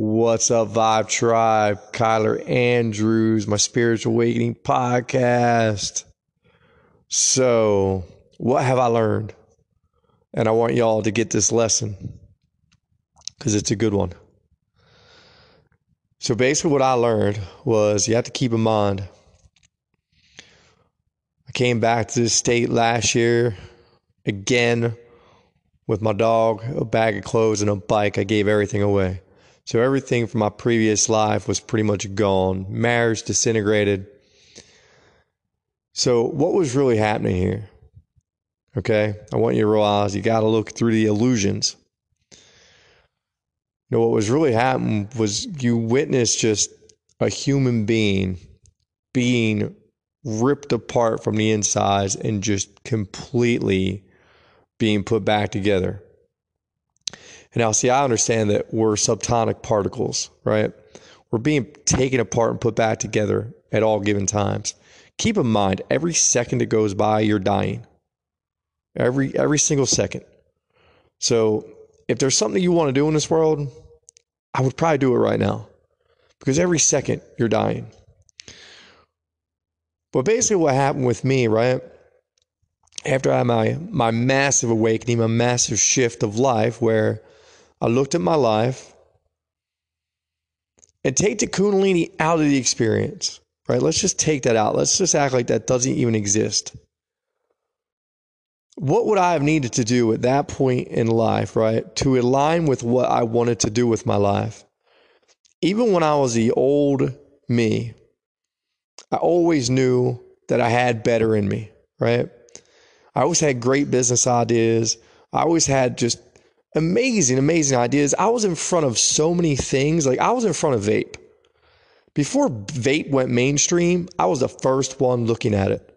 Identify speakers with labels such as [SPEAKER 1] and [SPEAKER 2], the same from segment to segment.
[SPEAKER 1] What's up, Vibe Tribe? Kyler Andrews, my Spiritual Awakening podcast. So, what have I learned? And I want y'all to get this lesson because it's a good one. So, basically, what I learned was you have to keep in mind. I came back to this state last year again with my dog, a bag of clothes, and a bike. I gave everything away. So everything from my previous life was pretty much gone. Marriage disintegrated. So what was really happening here? Okay, I want you to realize you got to look through the illusions. You know what was really happening was you witnessed just a human being being ripped apart from the insides and just completely being put back together. Now, see, I understand that we're subatomic particles, right? We're being taken apart and put back together at all given times. Keep in mind, every second that goes by, you're dying. Every every single second. So, if there's something you want to do in this world, I would probably do it right now, because every second you're dying. But basically, what happened with me, right? After I had my my massive awakening, my massive shift of life, where I looked at my life and take the Kundalini out of the experience, right? Let's just take that out. Let's just act like that doesn't even exist. What would I have needed to do at that point in life, right? To align with what I wanted to do with my life. Even when I was the old me, I always knew that I had better in me, right? I always had great business ideas. I always had just amazing, amazing ideas. I was in front of so many things. Like I was in front of vape. Before vape went mainstream, I was the first one looking at it.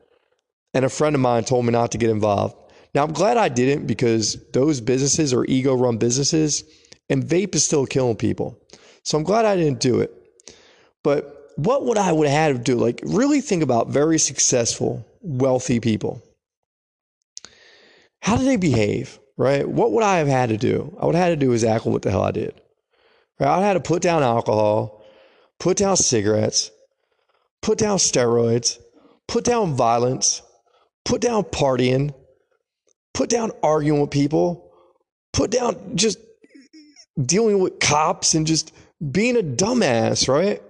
[SPEAKER 1] And a friend of mine told me not to get involved. Now I'm glad I didn't because those businesses are ego run businesses and vape is still killing people. So I'm glad I didn't do it. But what would I would have had to do? Like really think about very successful, wealthy people. How do they behave? Right? What would I have had to do? I would have had to do exactly what the hell I did. Right? I had to put down alcohol, put down cigarettes, put down steroids, put down violence, put down partying, put down arguing with people, put down just dealing with cops and just being a dumbass, right?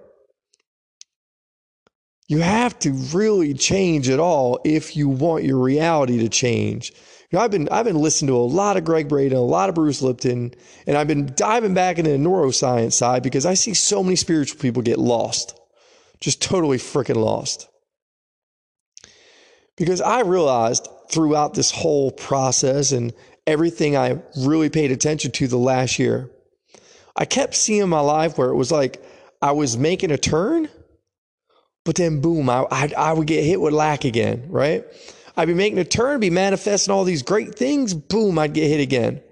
[SPEAKER 1] You have to really change it all if you want your reality to change. You know, I've been I've been listening to a lot of Gregg Braden, a lot of Bruce Lipton, and I've been diving back into the neuroscience side because I see so many spiritual people get lost, just totally freaking lost. Because I realized throughout this whole process and everything I really paid attention to the last year, I kept seeing my life where it was like I was making a turn, but then boom, I, I, I would get hit with lack again, right? I'd be making a turn, be manifesting all these great things, boom, I'd get hit again.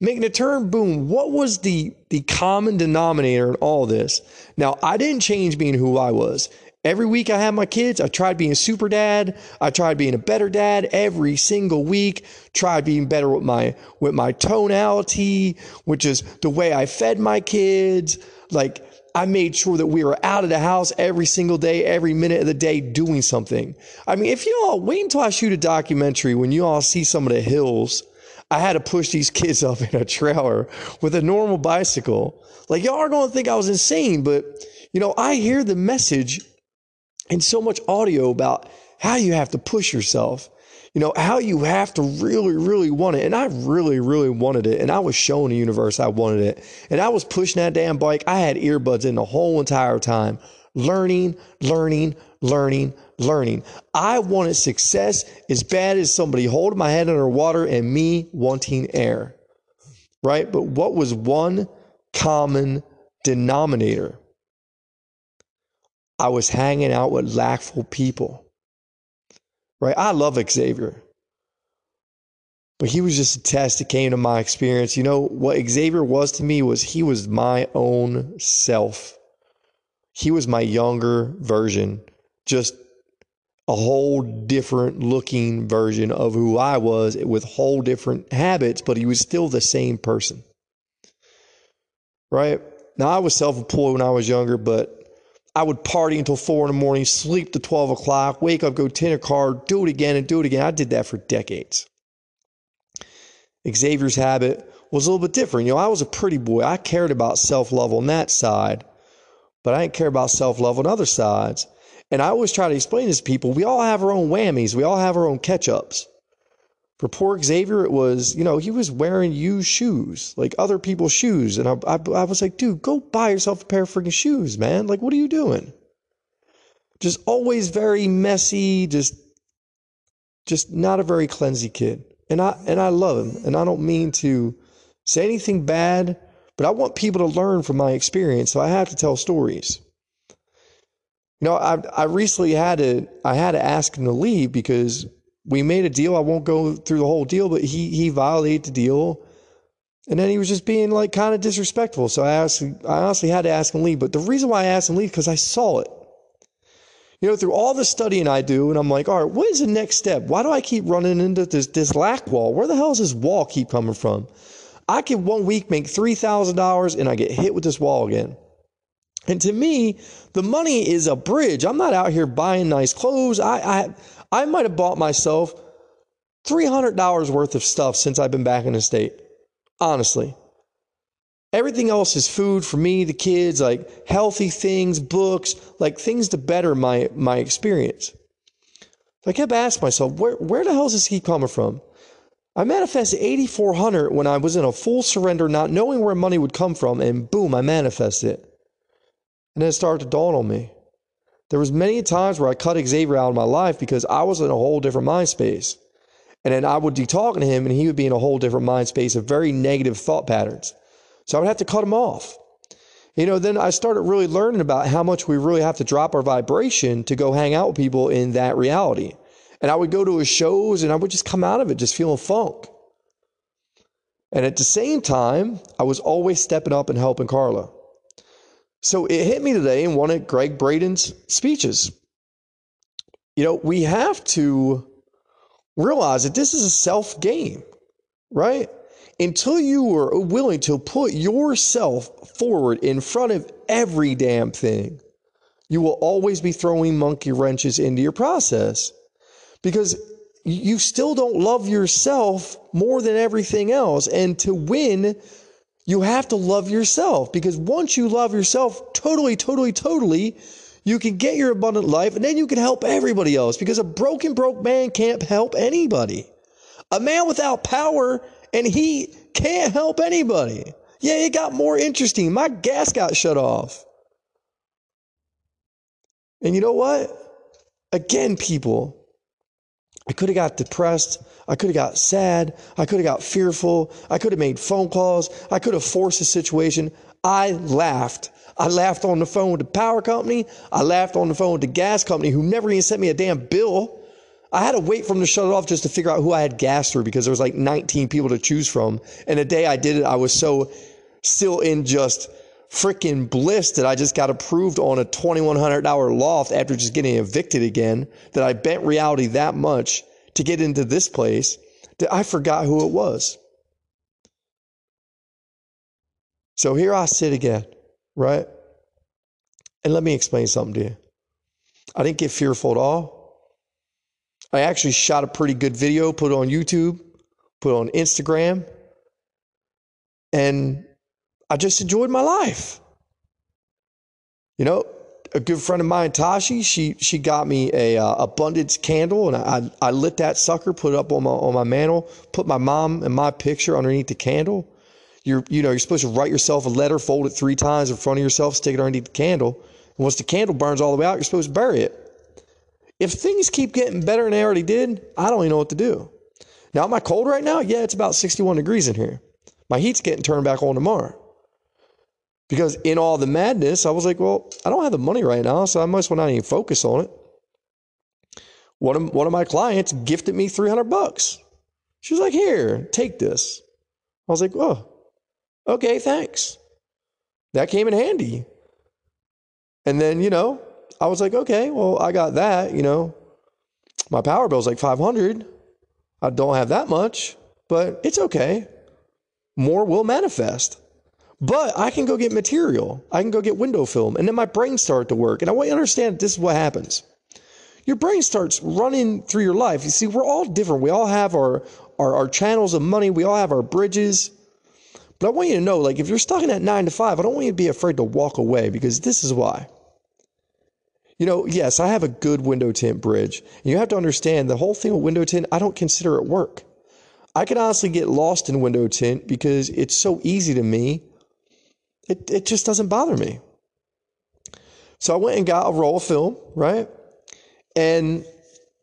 [SPEAKER 1] Making a turn, boom. What was the the common denominator in all this? Now, I didn't change being who I was. Every week I had my kids, I tried being a super dad. I tried being a better dad every single week. Tried being better with my with my tonality, which is the way I fed my kids. Like I made sure that we were out of the house every single day, every minute of the day doing something. I mean, if you all wait until I shoot a documentary when you all see some of the hills, I had to push these kids up in a trailer with a normal bicycle. Like y'all are going to think I was insane, but you know, I hear the message in so much audio about how you have to push yourself you know, how you have to really, really want it. And I really, really wanted it. And I was showing the universe I wanted it. And I was pushing that damn bike. I had earbuds in the whole entire time, learning, learning, learning, learning. I wanted success as bad as somebody holding my head underwater and me wanting air. Right? But what was one common denominator? I was hanging out with lackful people right? I love Xavier. But he was just a test that came to my experience. You know, what Xavier was to me was he was my own self. He was my younger version, just a whole different looking version of who I was with whole different habits, but he was still the same person. Right? Now, I was self employed when I was younger, but I would party until four in the morning, sleep to 12 o'clock, wake up, go tin a car, do it again and do it again. I did that for decades. Xavier's habit was a little bit different. You know, I was a pretty boy. I cared about self love on that side, but I didn't care about self love on other sides. And I always try to explain this to people we all have our own whammies, we all have our own catch ups. For poor Xavier, it was, you know, he was wearing used shoes, like other people's shoes. And I, I, I was like, dude, go buy yourself a pair of freaking shoes, man. Like, what are you doing? Just always very messy, just, just not a very cleansy kid. And I, and I love him. And I don't mean to say anything bad, but I want people to learn from my experience. So I have to tell stories. You know, I, I recently had to, I had to ask him to leave because we made a deal. I won't go through the whole deal, but he he violated the deal. And then he was just being like kind of disrespectful. So I asked, I honestly had to ask him leave. But the reason why I asked him leave because I saw it. You know, through all the studying I do, and I'm like, all right, what is the next step? Why do I keep running into this this lack wall? Where the hell this wall keep coming from? I can one week make three thousand dollars, and I get hit with this wall again. And to me, the money is a bridge. I'm not out here buying nice clothes. I, I I might have bought myself $300 worth of stuff since I've been back in the state. Honestly. Everything else is food for me, the kids, like healthy things, books, like things to better my my experience. So I kept asking myself, where where the hell is this keep coming from? I manifested 8400 when I was in a full surrender, not knowing where money would come from, and boom, I manifested it. And then it started to dawn on me. There was many times where I cut Xavier out of my life because I was in a whole different mind space. And then I would be talking to him and he would be in a whole different mind space of very negative thought patterns. So I would have to cut him off. You know, then I started really learning about how much we really have to drop our vibration to go hang out with people in that reality. And I would go to his shows and I would just come out of it just feeling funk. And at the same time, I was always stepping up and helping Carla. So it hit me today in one of Gregg Braden's speeches. You know, we have to realize that this is a self game, right? Until you are willing to put yourself forward in front of every damn thing, you will always be throwing monkey wrenches into your process because you still don't love yourself more than everything else. And to win, you have to love yourself because once you love yourself totally, totally, totally, you can get your abundant life and then you can help everybody else because a broken, broke man can't help anybody. A man without power and he can't help anybody. Yeah, it got more interesting. My gas got shut off. And you know what? Again, people, I could have got depressed. I could have got sad. I could have got fearful. I could have made phone calls. I could have forced the situation. I laughed. I laughed on the phone with the power company. I laughed on the phone with the gas company who never even sent me a damn bill. I had to wait for them to shut it off just to figure out who I had gas through because there was like 19 people to choose from. And the day I did it, I was so still in just freaking bliss that I just got approved on a $2,100 loft after just getting evicted again, that I bent reality that much to get into this place that I forgot who it was. So here I sit again, right? And let me explain something to you. I didn't get fearful at all. I actually shot a pretty good video, put it on YouTube, put it on Instagram, and I just enjoyed my life. You know, a good friend of mine, Tashi, she she got me a uh, abundance candle, and I I lit that sucker, put it up on my on my mantle, put my mom and my picture underneath the candle. You're you know you're supposed to write yourself a letter, fold it three times in front of yourself, stick it underneath the candle, and once the candle burns all the way out, you're supposed to bury it. If things keep getting better than they already did, I don't even know what to do. Now, am I cold right now? Yeah, it's about 61 degrees in here. My heat's getting turned back on tomorrow. Because in all the madness, I was like, well, I don't have the money right now, so I might as well not even focus on it. One of, one of my clients gifted me 300 bucks. She was like, here, take this. I was like, oh, okay, thanks. That came in handy. And then, you know, I was like, okay, well, I got that, you know. My power bill's like 500. I don't have that much, but it's okay. More will manifest. But I can go get material. I can go get window film. And then my brain started to work. And I want you to understand this is what happens. Your brain starts running through your life. You see, we're all different. We all have our, our, our channels of money. We all have our bridges. But I want you to know, like, if you're stuck in that nine to five, I don't want you to be afraid to walk away because this is why. You know, yes, I have a good window tint bridge. And you have to understand the whole thing with window tint, I don't consider it work. I can honestly get lost in window tint because it's so easy to me. It, it just doesn't bother me. So I went and got a roll of film, right? And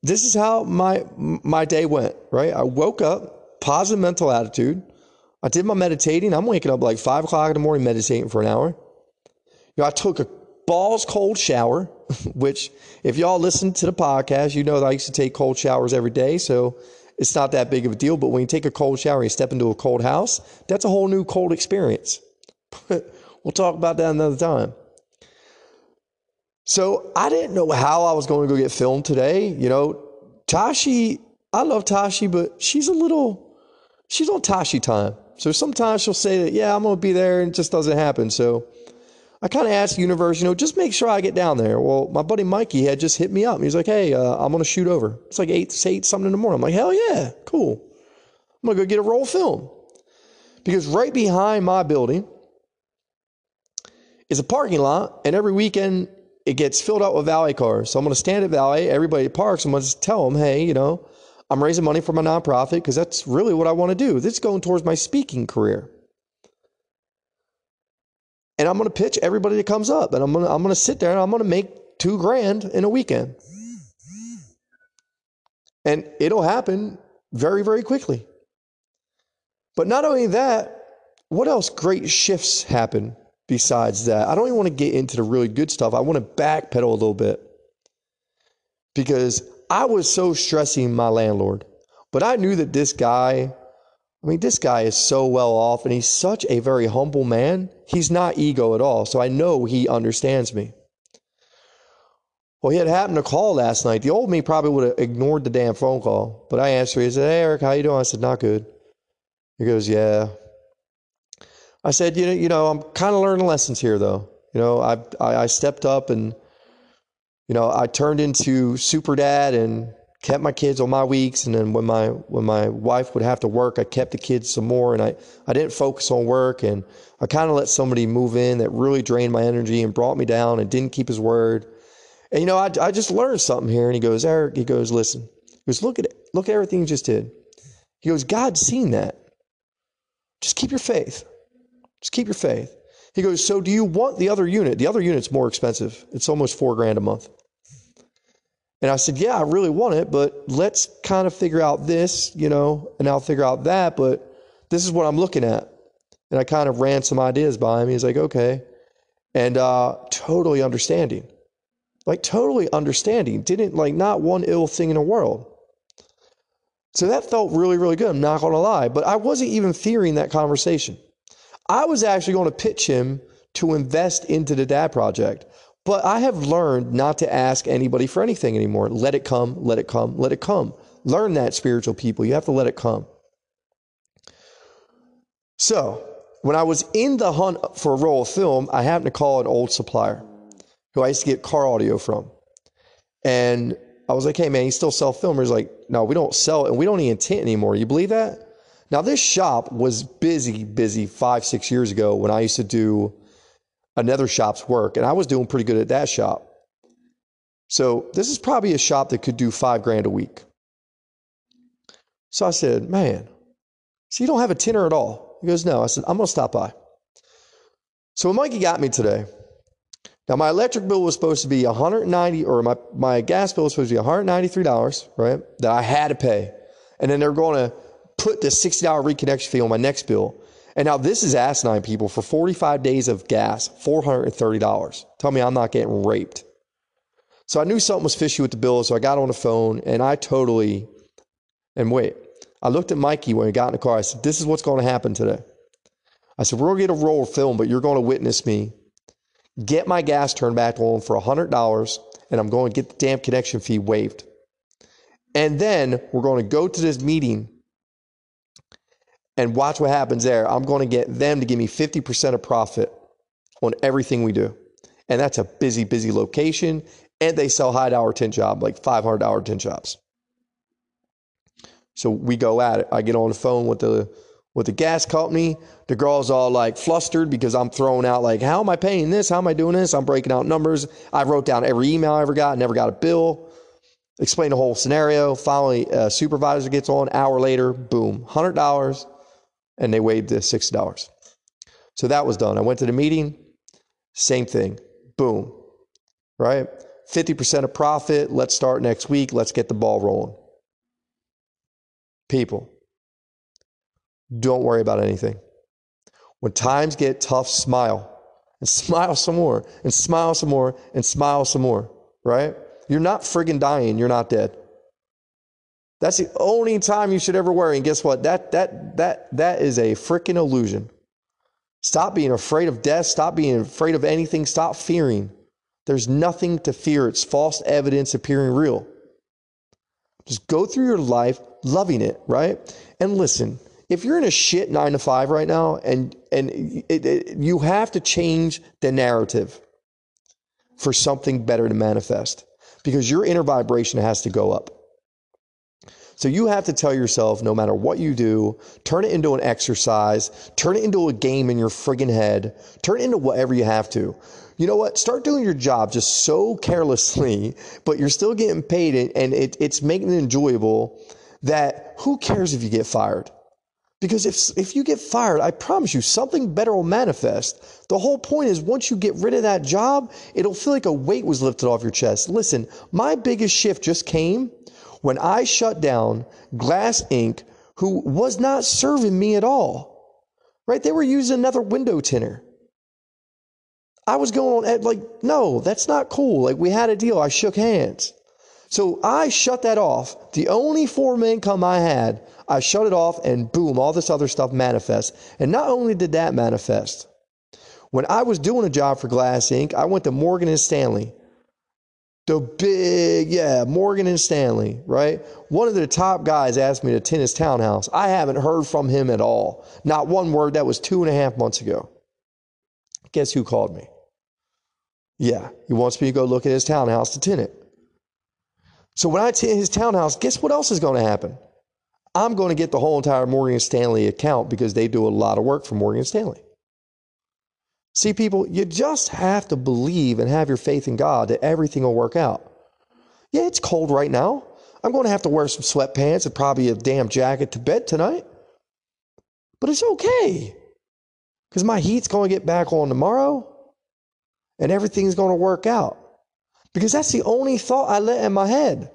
[SPEAKER 1] this is how my my day went, right? I woke up, positive mental attitude. I did my meditating. I'm waking up like five o'clock in the morning meditating for an hour. You know, I took a balls cold shower, which if y'all listen to the podcast, you know that I used to take cold showers every day. So it's not that big of a deal. But when you take a cold shower and you step into a cold house, that's a whole new cold experience. we'll talk about that another time. So I didn't know how I was going to go get filmed today. You know, Tashi, I love Tashi, but she's a little, she's on Tashi time. So sometimes she'll say that, yeah, I'm going to be there and it just doesn't happen. So I kind of asked the universe, you know, just make sure I get down there. Well, my buddy Mikey had just hit me up. He's like, hey, uh, I'm going to shoot over. It's like 8, 8 something in the morning. I'm like, hell yeah, cool. I'm going to go get a roll film. Because right behind my building is a parking lot, and every weekend it gets filled out with valet cars. So I'm going to stand at valet. Everybody parks. I'm going to tell them, hey, you know, I'm raising money for my nonprofit because that's really what I want to do. This is going towards my speaking career. And I'm going to pitch everybody that comes up, and I'm going to I'm going to sit there and I'm going to make two grand in a weekend. And it'll happen very, very quickly. But not only that, what else great shifts happen besides that? I don't even want to get into the really good stuff. I want to backpedal a little bit because I was so stressing my landlord. But I knew that this guy, I mean, this guy is so well off and he's such a very humble man. He's not ego at all. So I know he understands me. Well, he had happened to call last night. The old me probably would have ignored the damn phone call. But I answered. He said, Hey, Eric, how you doing? I said, Not good. He goes, Yeah. I said, You know, you know I'm kind of learning lessons here, though. You know, I, I, I stepped up and, you know, I turned into super dad and kept my kids on my weeks. And then when my when my wife would have to work i kept the kids some more. And i i didn't focus on work. And i kind of let somebody move in that really drained my energy and brought me down and didn't keep his word. And you know i, I just learned something here. And he goes eric he goes listen. He goes look at it look at everything you just did. He goes god's seen that. Just keep your faith just keep your faith he goes so do you want the other unit the other unit's more expensive it's almost four grand a month and I said, Yeah, I really want it, but let's kind of figure out this, you know, and I'll figure out that. But this is what I'm looking at. And I kind of ran some ideas by him. He's like, Okay. And uh, totally understanding. Like, totally understanding. Didn't like not one ill thing in the world. So that felt really, really good. I'm not going to lie. But I wasn't even fearing that conversation. I was actually going to pitch him to invest into the Dad Project. But I have learned not to ask anybody for anything anymore. Let it come, let it come, let it come. Learn that, spiritual people. You have to let it come. So, when I was in the hunt for a roll of film, I happened to call an old supplier who I used to get car audio from. And I was like, hey, man, you still sell film? He's like, no, we don't sell it and we don't even tint anymore. You believe that? Now, this shop was busy, busy five, six years ago when I used to do another shop's work. And I was doing pretty good at that shop. So this is probably a shop that could do five grand a week. So I said, man, so you don't have a tinner at all? He goes, no. I said, I'm going to stop by. So when Mikey got me today, now my electric bill was supposed to be 190, or my, my gas bill was supposed to be $193, right? That I had to pay. And then they're going to put the $60 reconnection fee on my next bill. And now this is asinine, people. For 45 days of gas, $430. Tell me I'm not getting raped. So I knew something was fishy with the bill, so I got on the phone and I totally, and wait, I looked at Mikey when we got in the car. I said, This is what's going to happen today. I said, We're going to get a roll of film, but you're going to witness me get my gas turned back on for $100 and I'm going to get the damn connection fee waived. And then we're going to go to this meeting and watch what happens there. I'm going to get them to give me 50% of profit on everything we do. And that's a busy, busy location. And they sell high dollar tent job, like $500 tent jobs. So we go at it. I get on the phone with the with the gas company. The girl's all like flustered because I'm throwing out like, how am I paying this? How am I doing this? I'm breaking out numbers. I wrote down every email I ever got, never got a bill. Explain the whole scenario. Finally, a supervisor gets on. Hour later, boom, hundred dollars, and they waived the sixty dollars. So that was done. I went to the meeting. Same thing. Boom. Right. Fifty percent of profit. Let's start next week. Let's get the ball rolling. People, don't worry about anything. When times get tough, smile and smile some more and smile some more and smile some more, right? You're not friggin' dying. You're not dead. That's the only time you should ever worry. And guess what? That that that that is a freaking illusion. Stop being afraid of death. Stop being afraid of anything. Stop fearing. There's nothing to fear. It's false evidence appearing real. Just go through your life loving it, right? And listen, if you're in a shit nine to five right now and and it, it, you have to change the narrative for something better to manifest because your inner vibration has to go up so you have to tell yourself no matter what you do turn it into an exercise turn it into a game in your friggin head turn it into whatever you have to you know what start doing your job just so carelessly but you're still getting paid and it, it's making it enjoyable that who cares if you get fired because if, if you get fired, I promise you, something better will manifest. The whole point is once you get rid of that job, it'll feel like a weight was lifted off your chest. Listen, my biggest shift just came when I shut down Glass Inc., who was not serving me at all. Right? They were using another window tinner. I was going on, like, no, that's not cool. Like, we had a deal. I shook hands. So I shut that off. The only form of income I had, I shut it off and boom, all this other stuff manifests. And not only did that manifest, when I was doing a job for Glass Inc., I went to Morgan and Stanley. The big, yeah, Morgan and Stanley, right? One of the top guys asked me to attend his townhouse. I haven't heard from him at all. Not one word. That was two and a half months ago. Guess who called me? Yeah, he wants me to go look at his townhouse to tenant. So when I attend his townhouse, guess what else is going to happen? I'm going to get the whole entire Morgan Stanley account because they do a lot of work for Morgan Stanley. See, people, you just have to believe and have your faith in God that everything will work out. Yeah, it's cold right now. I'm going to have to wear some sweatpants and probably a damn jacket to bed tonight. But it's okay because my heat's going to get back on tomorrow and everything's going to work out because that's the only thought I let in my head.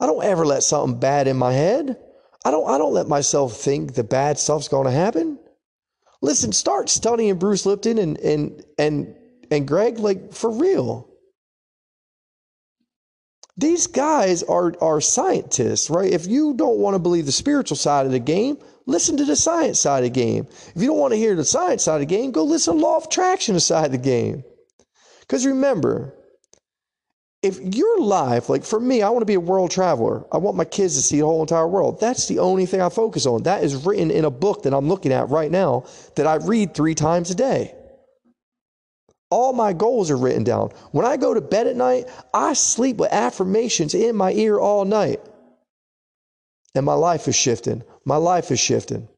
[SPEAKER 1] I don't ever let something bad in my head. I don't I don't let myself think the bad stuff's going to happen. Listen, start studying Bruce Lipton and and and and Gregg like for real. These guys are are scientists, right? If you don't want to believe the spiritual side of the game, listen to the science side of the game. If you don't want to hear the science side of the game, go listen to law of attraction side of the game. Because remember, if your life, like for me, I want to be a world traveler. I want my kids to see the whole entire world. That's the only thing I focus on. That is written in a book that I'm looking at right now that I read three times a day. All my goals are written down. When I go to bed at night, I sleep with affirmations in my ear all night. And my life is shifting. My life is shifting.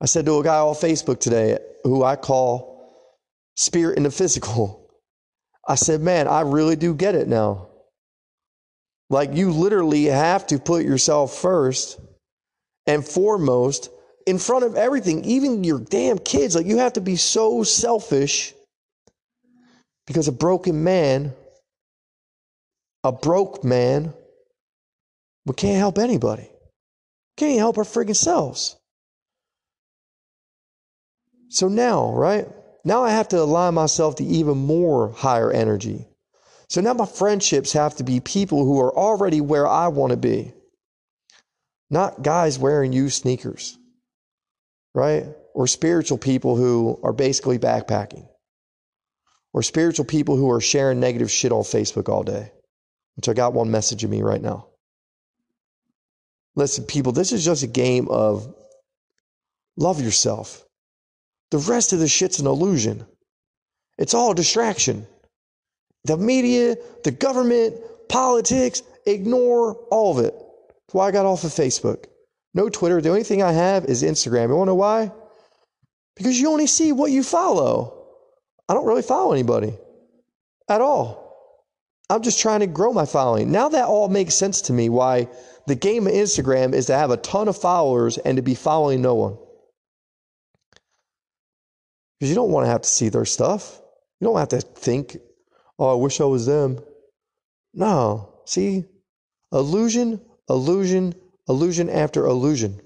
[SPEAKER 1] I said to a guy on Facebook today who I call spirit in the physical. I said, man, I really do get it now. Like, you literally have to put yourself first and foremost in front of everything, even your damn kids. Like, you have to be so selfish because a broken man, a broke man, we can't help anybody. Can't help our friggin' selves. So now, right? Now I have to align myself to even more higher energy. So now my friendships have to be people who are already where I want to be, not guys wearing used sneakers, right? Or spiritual people who are basically backpacking, or spiritual people who are sharing negative shit on Facebook all day, which I got one message of me right now. Listen, people, this is just a game of Love yourself. The rest of the shit's an illusion. It's all a distraction. The media, the government, politics, ignore all of it. That's why I got off of Facebook. No Twitter. The only thing I have is Instagram. You want to know why? Because you only see what you follow. I don't really follow anybody at all. I'm just trying to grow my following. Now that all makes sense to me why the game of Instagram is to have a ton of followers and to be following no one. Because you don't want to have to see their stuff. You don't have to think, oh, I wish I was them. No. See, illusion, illusion, illusion after illusion.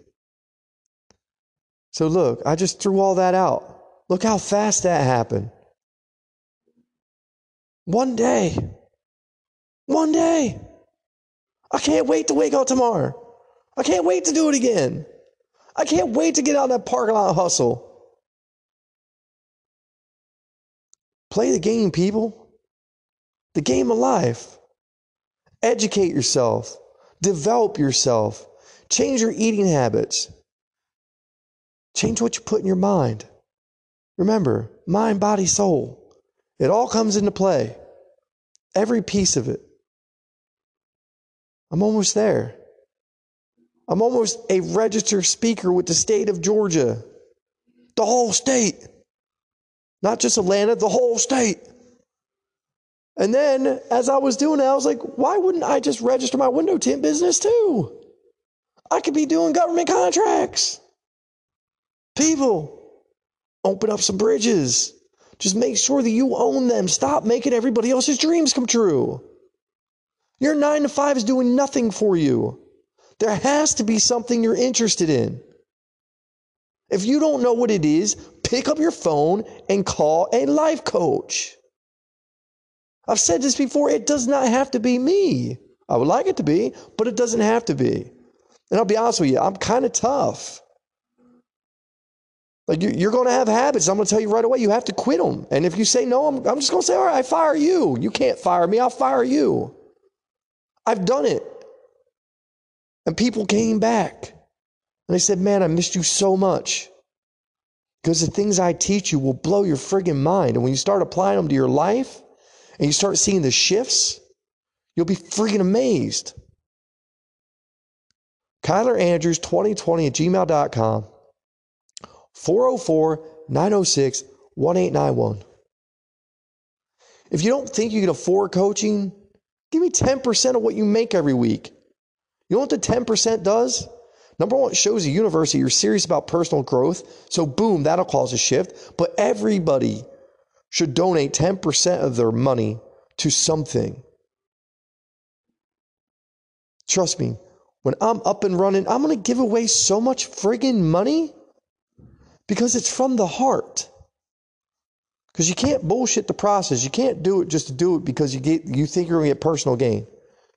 [SPEAKER 1] So look, I just threw all that out. Look how fast that happened. One day. One day. I can't wait to wake up tomorrow. I can't wait to do it again. I can't wait to get out of that parking lot hustle. Play the game, people. The game of life. Educate yourself. Develop yourself. Change your eating habits. Change what you put in your mind. Remember, mind, body, soul. It all comes into play. Every piece of it. I'm almost there. I'm almost a registered speaker with the state of Georgia. The whole state. Not just Atlanta, the whole state. And then as I was doing it, I was like, why wouldn't I just register my window tint business too? I could be doing government contracts. People, open up some bridges. Just make sure that you own them. Stop making everybody else's dreams come true. Your nine to five is doing nothing for you. There has to be something you're interested in. If you don't know what it is, pick up your phone and call a life coach. I've said this before, it does not have to be me. I would like it to be, but it doesn't have to be. And I'll be honest with you, I'm kind of tough. Like you're going to have habits. I'm going to tell you right away, you have to quit them. And if you say no, I'm, I'm just going to say, all right, I fire you. You can't fire me, I'll fire you. I've done it. And people came back. And they said, man, I missed you so much. Because the things I teach you will blow your friggin' mind. And when you start applying them to your life and you start seeing the shifts, you'll be friggin' amazed. Kyler Andrews 2020 at gmail.com 404 906 1891. If you don't think you can afford coaching, give me 10% of what you make every week. You know what the 10% does? Number one, it shows the universe that you're serious about personal growth. So, boom, that'll cause a shift. But everybody should donate 10% of their money to something. Trust me, when I'm up and running, I'm going to give away so much friggin' money because it's from the heart. Because you can't bullshit the process. You can't do it just to do it because you get you think you're going to get personal gain.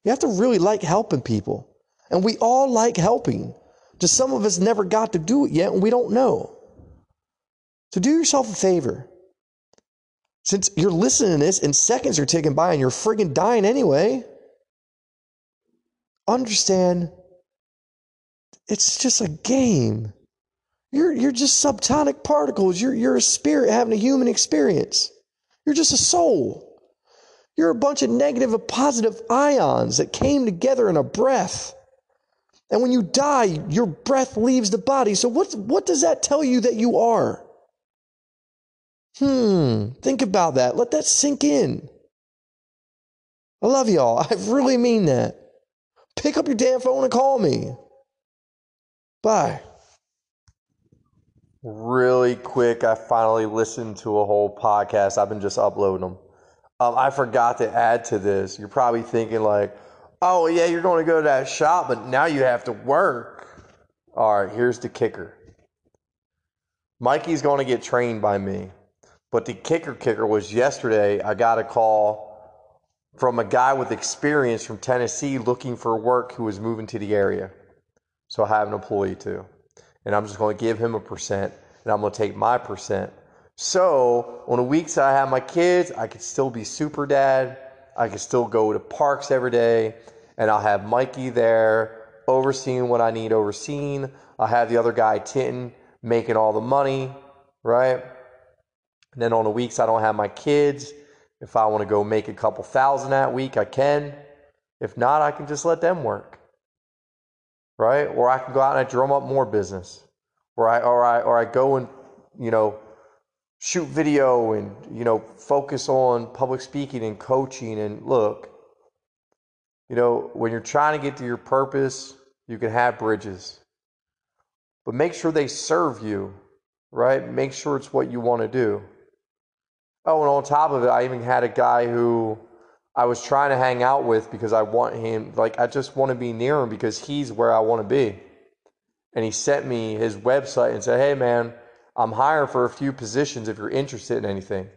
[SPEAKER 1] You have to really like helping people. And we all like helping. Just some of us never got to do it yet and we don't know. So do yourself a favor. Since you're listening to this and seconds are ticking by and you're friggin' dying anyway, understand it's just a game. You're, you're just subatomic particles. You're, you're a spirit having a human experience. You're just a soul. You're a bunch of negative and positive ions that came together in a breath. And when you die, your breath leaves the body. So, what, what does that tell you that you are? Hmm, think about that. Let that sink in. I love y'all. I really mean that. Pick up your damn phone and call me. Bye. Really quick, I finally listened to a whole podcast. I've been just uploading them. Um, I forgot to add to this. You're probably thinking, like, oh, yeah, you're going to go to that shop, but now you have to work. All right, here's the kicker Mikey's going to get trained by me. But the kicker kicker was yesterday, I got a call from a guy with experience from Tennessee looking for work who was moving to the area. So I have an employee too. And I'm just going to give him a percent and I'm going to take my percent. So on the weeks that I have my kids, I could still be super dad. I could still go to parks every day and I'll have Mikey there overseeing what I need overseen. I'll have the other guy, Tinton, making all the money, right? And then on the weeks I don't have my kids, if I want to go make a couple thousand that week, I can. If not, I can just let them work. Right? Or I can go out and I drum up more business. Or I or I or I go and, you know, shoot video and, you know, focus on public speaking and coaching and look, you know, when you're trying to get to your purpose, you can have bridges. But make sure they serve you, right? Make sure it's what you want to do. Oh, and on top of it, I even had a guy who I was trying to hang out with because I want him, like, I just want to be near him because he's where I want to be. And he sent me his website and said, Hey, man, I'm hiring for a few positions if you're interested in anything.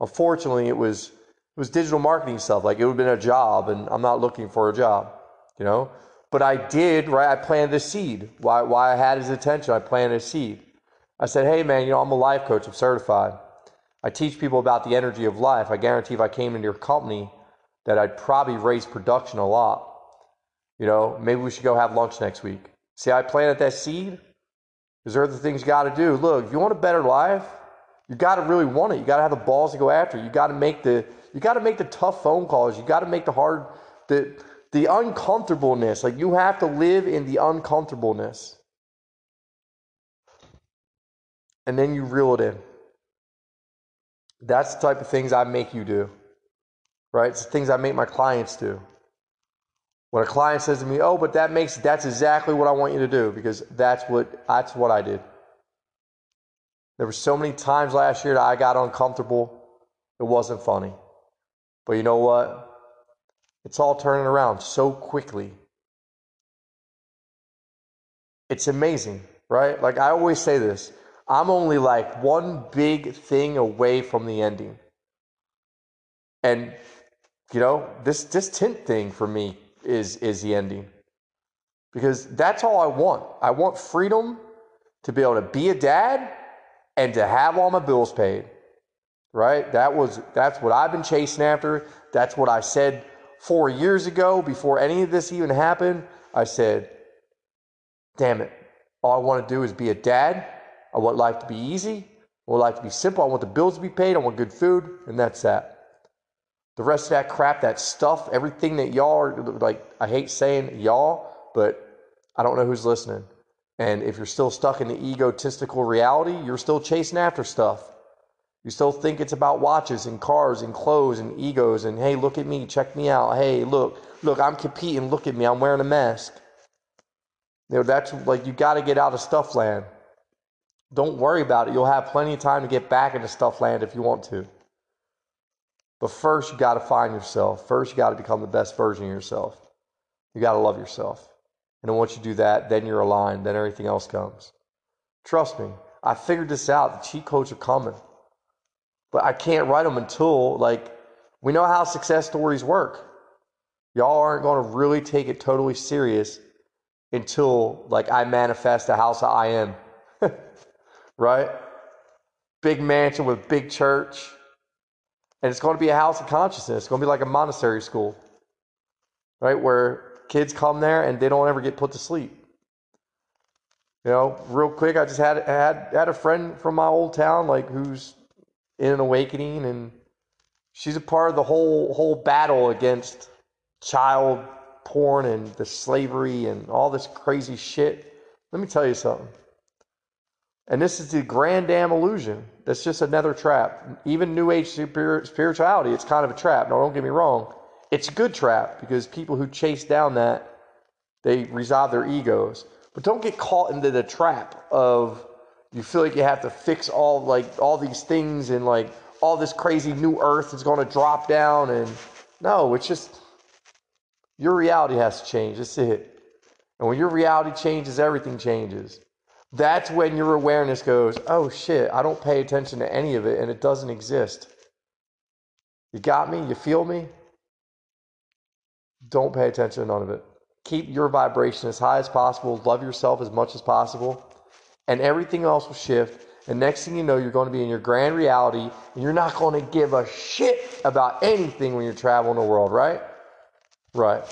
[SPEAKER 1] Unfortunately, it was was digital marketing stuff. Like it would have been a job, and I'm not looking for a job, you know. But I did, right? I planted a seed. Why? Why I had his attention? I planted a seed. I said, "Hey, man, you know, I'm a life coach. I'm certified. I teach people about the energy of life. I guarantee if I came into your company, that I'd probably raise production a lot. You know, maybe we should go have lunch next week. See, I planted that seed. Is there other things you got to do? Look, if you want a better life, you got to really want it. You got to have the balls to go after. it. You got to make the you got to make the tough phone calls. You got to make the hard the the uncomfortableness. Like you have to live in the uncomfortableness. And then you reel it in. That's the type of things I make you do. Right? It's the things I make my clients do. When a client says to me, "Oh, but that makes that's exactly what I want you to do because that's what that's what I did." There were so many times last year that I got uncomfortable. It wasn't funny. But you know what? It's all turning around so quickly. It's amazing, right? Like I always say this I'm only like one big thing away from the ending. And you know, this this tint thing for me is is the ending. Because that's all I want. I want freedom to be able to be a dad and to have all my bills paid. Right? That was that's what I've been chasing after. That's what I said 4 years ago before any of this even happened. I said, "Damn it. All I want to do is be a dad I want life to be easy. I want life to be simple. I want the bills to be paid. I want good food, and that's that. The rest of that crap, that stuff, everything that y'all are like, I hate saying y'all, but I don't know who's listening. And if you're still stuck in the egotistical reality, you're still chasing after stuff. You still think it's about watches and cars and clothes and egos and hey, look at me, check me out. Hey, look, look, I'm competing. Look at me, I'm wearing a mask. You know, that's like you got to get out of stuff land. Don't worry about it. You'll have plenty of time to get back into stuff land if you want to. But first, you got to find yourself. First, you got to become the best version of yourself. You got to love yourself. And then once you do that, then you're aligned. Then everything else comes. Trust me, I figured this out. The cheat codes are coming. But I can't write them until, like, we know how success stories work. Y'all aren't going to really take it totally serious until, like, I manifest a house I am. right? Big mansion with big church. And it's going to be a house of consciousness. It's going to be like a monastery school, right? Where kids come there and they don't ever get put to sleep. You know, real quick, I just had had had a friend from my old town, like who's in an awakening, and she's a part of the whole whole battle against child porn and the slavery and all this crazy shit. Let me tell you something. And this is the grand damn illusion. That's just another trap. Even New Age spirituality, it's kind of a trap. No, don't get me wrong. It's a good trap because people who chase down that, they resolve their egos. But don't get caught into the trap of you feel like you have to fix all like all these things and like all this crazy new earth is going to drop down and no, it's just your reality has to change. That's it. And when your reality changes, everything changes that's when your awareness goes, oh shit, I don't pay attention to any of it and it doesn't exist. You got me? You feel me? Don't pay attention to none of it. Keep your vibration as high as possible. Love yourself as much as possible. And everything else will shift. And next thing you know, you're going to be in your grand reality and you're not going to give a shit about anything when you're traveling the world, right? Right.